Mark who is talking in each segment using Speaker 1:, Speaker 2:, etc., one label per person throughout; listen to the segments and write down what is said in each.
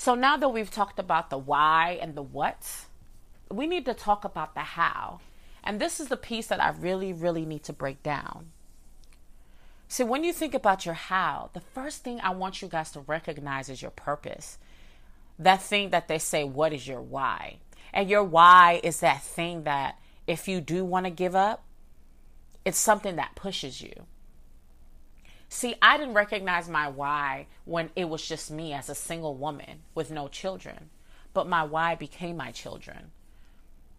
Speaker 1: So now that we've talked about the why and the what, we need to talk about the how. And this is the piece that I really, really need to break down. See, when you think about your how, the first thing I want you guys to recognize is your purpose. That thing that they say, what is your why? And your why is that thing that if you do want to give up, it's something that pushes you. See, I didn't recognize my why when it was just me as a single woman with no children, but my why became my children.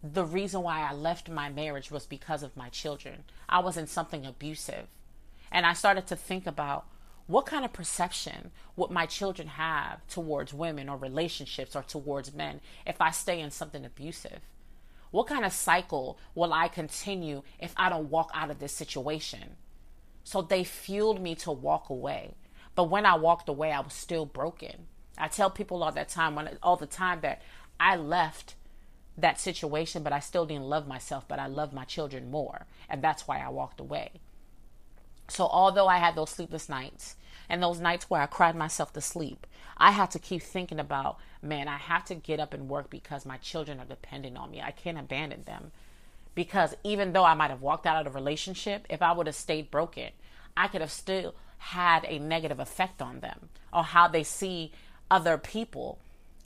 Speaker 1: The reason why I left my marriage was because of my children. I was in something abusive. And I started to think about what kind of perception would my children have towards women or relationships or towards men if I stay in something abusive? What kind of cycle will I continue if I don't walk out of this situation? So they fueled me to walk away. But when I walked away, I was still broken. I tell people all that time when all the time that I left that situation, but I still didn't love myself, but I loved my children more. And that's why I walked away. So although I had those sleepless nights and those nights where I cried myself to sleep, I had to keep thinking about, man, I have to get up and work because my children are dependent on me. I can't abandon them. Because even though I might have walked out of the relationship, if I would have stayed broken, I could have still had a negative effect on them or how they see other people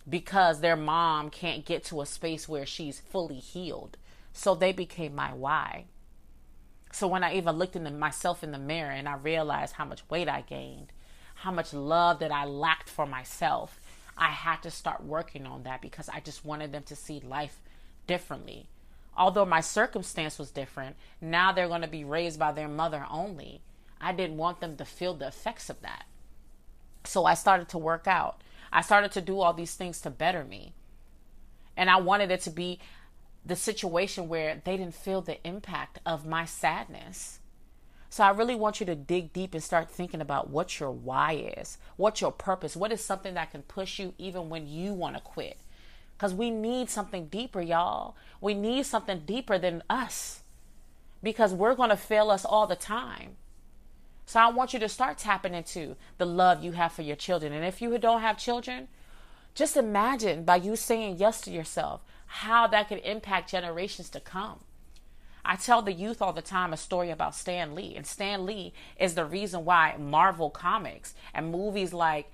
Speaker 1: because their mom can't get to a space where she's fully healed. So they became my why. So when I even looked into myself in the mirror and I realized how much weight I gained, how much love that I lacked for myself, I had to start working on that because I just wanted them to see life differently. Although my circumstance was different, now they're going to be raised by their mother only. I didn't want them to feel the effects of that. So I started to work out. I started to do all these things to better me. And I wanted it to be the situation where they didn't feel the impact of my sadness. So I really want you to dig deep and start thinking about what your why is, what your purpose, what is something that can push you even when you want to quit. Because we need something deeper, y'all. We need something deeper than us because we're going to fail us all the time. So I want you to start tapping into the love you have for your children. And if you don't have children, just imagine by you saying yes to yourself how that could impact generations to come. I tell the youth all the time a story about Stan Lee, and Stan Lee is the reason why Marvel Comics and movies like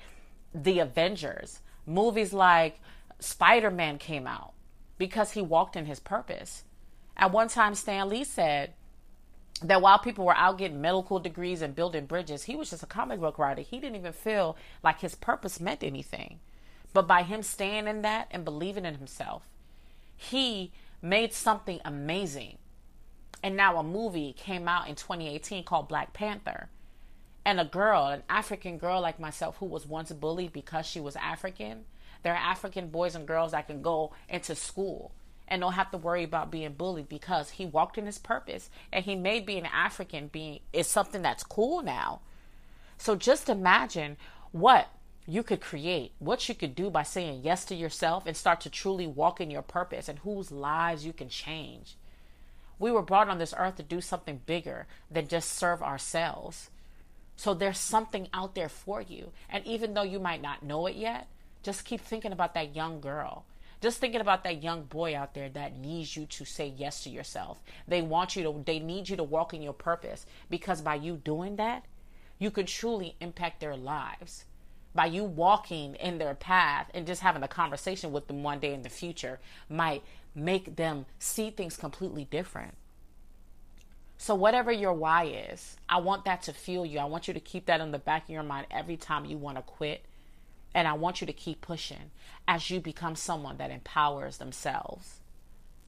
Speaker 1: The Avengers, movies like Spider Man came out because he walked in his purpose. At one time, Stan Lee said, that while people were out getting medical degrees and building bridges, he was just a comic book writer. He didn't even feel like his purpose meant anything. But by him staying in that and believing in himself, he made something amazing. And now a movie came out in 2018 called Black Panther. And a girl, an African girl like myself, who was once bullied because she was African, there are African boys and girls that can go into school and don't have to worry about being bullied because he walked in his purpose and he made being African being is something that's cool now. So just imagine what you could create, what you could do by saying yes to yourself and start to truly walk in your purpose and whose lives you can change. We were brought on this earth to do something bigger than just serve ourselves. So there's something out there for you. And even though you might not know it yet, just keep thinking about that young girl just thinking about that young boy out there that needs you to say yes to yourself. They want you to, they need you to walk in your purpose because by you doing that, you could truly impact their lives. By you walking in their path and just having a conversation with them one day in the future might make them see things completely different. So, whatever your why is, I want that to fuel you. I want you to keep that in the back of your mind every time you want to quit and I want you to keep pushing as you become someone that empowers themselves.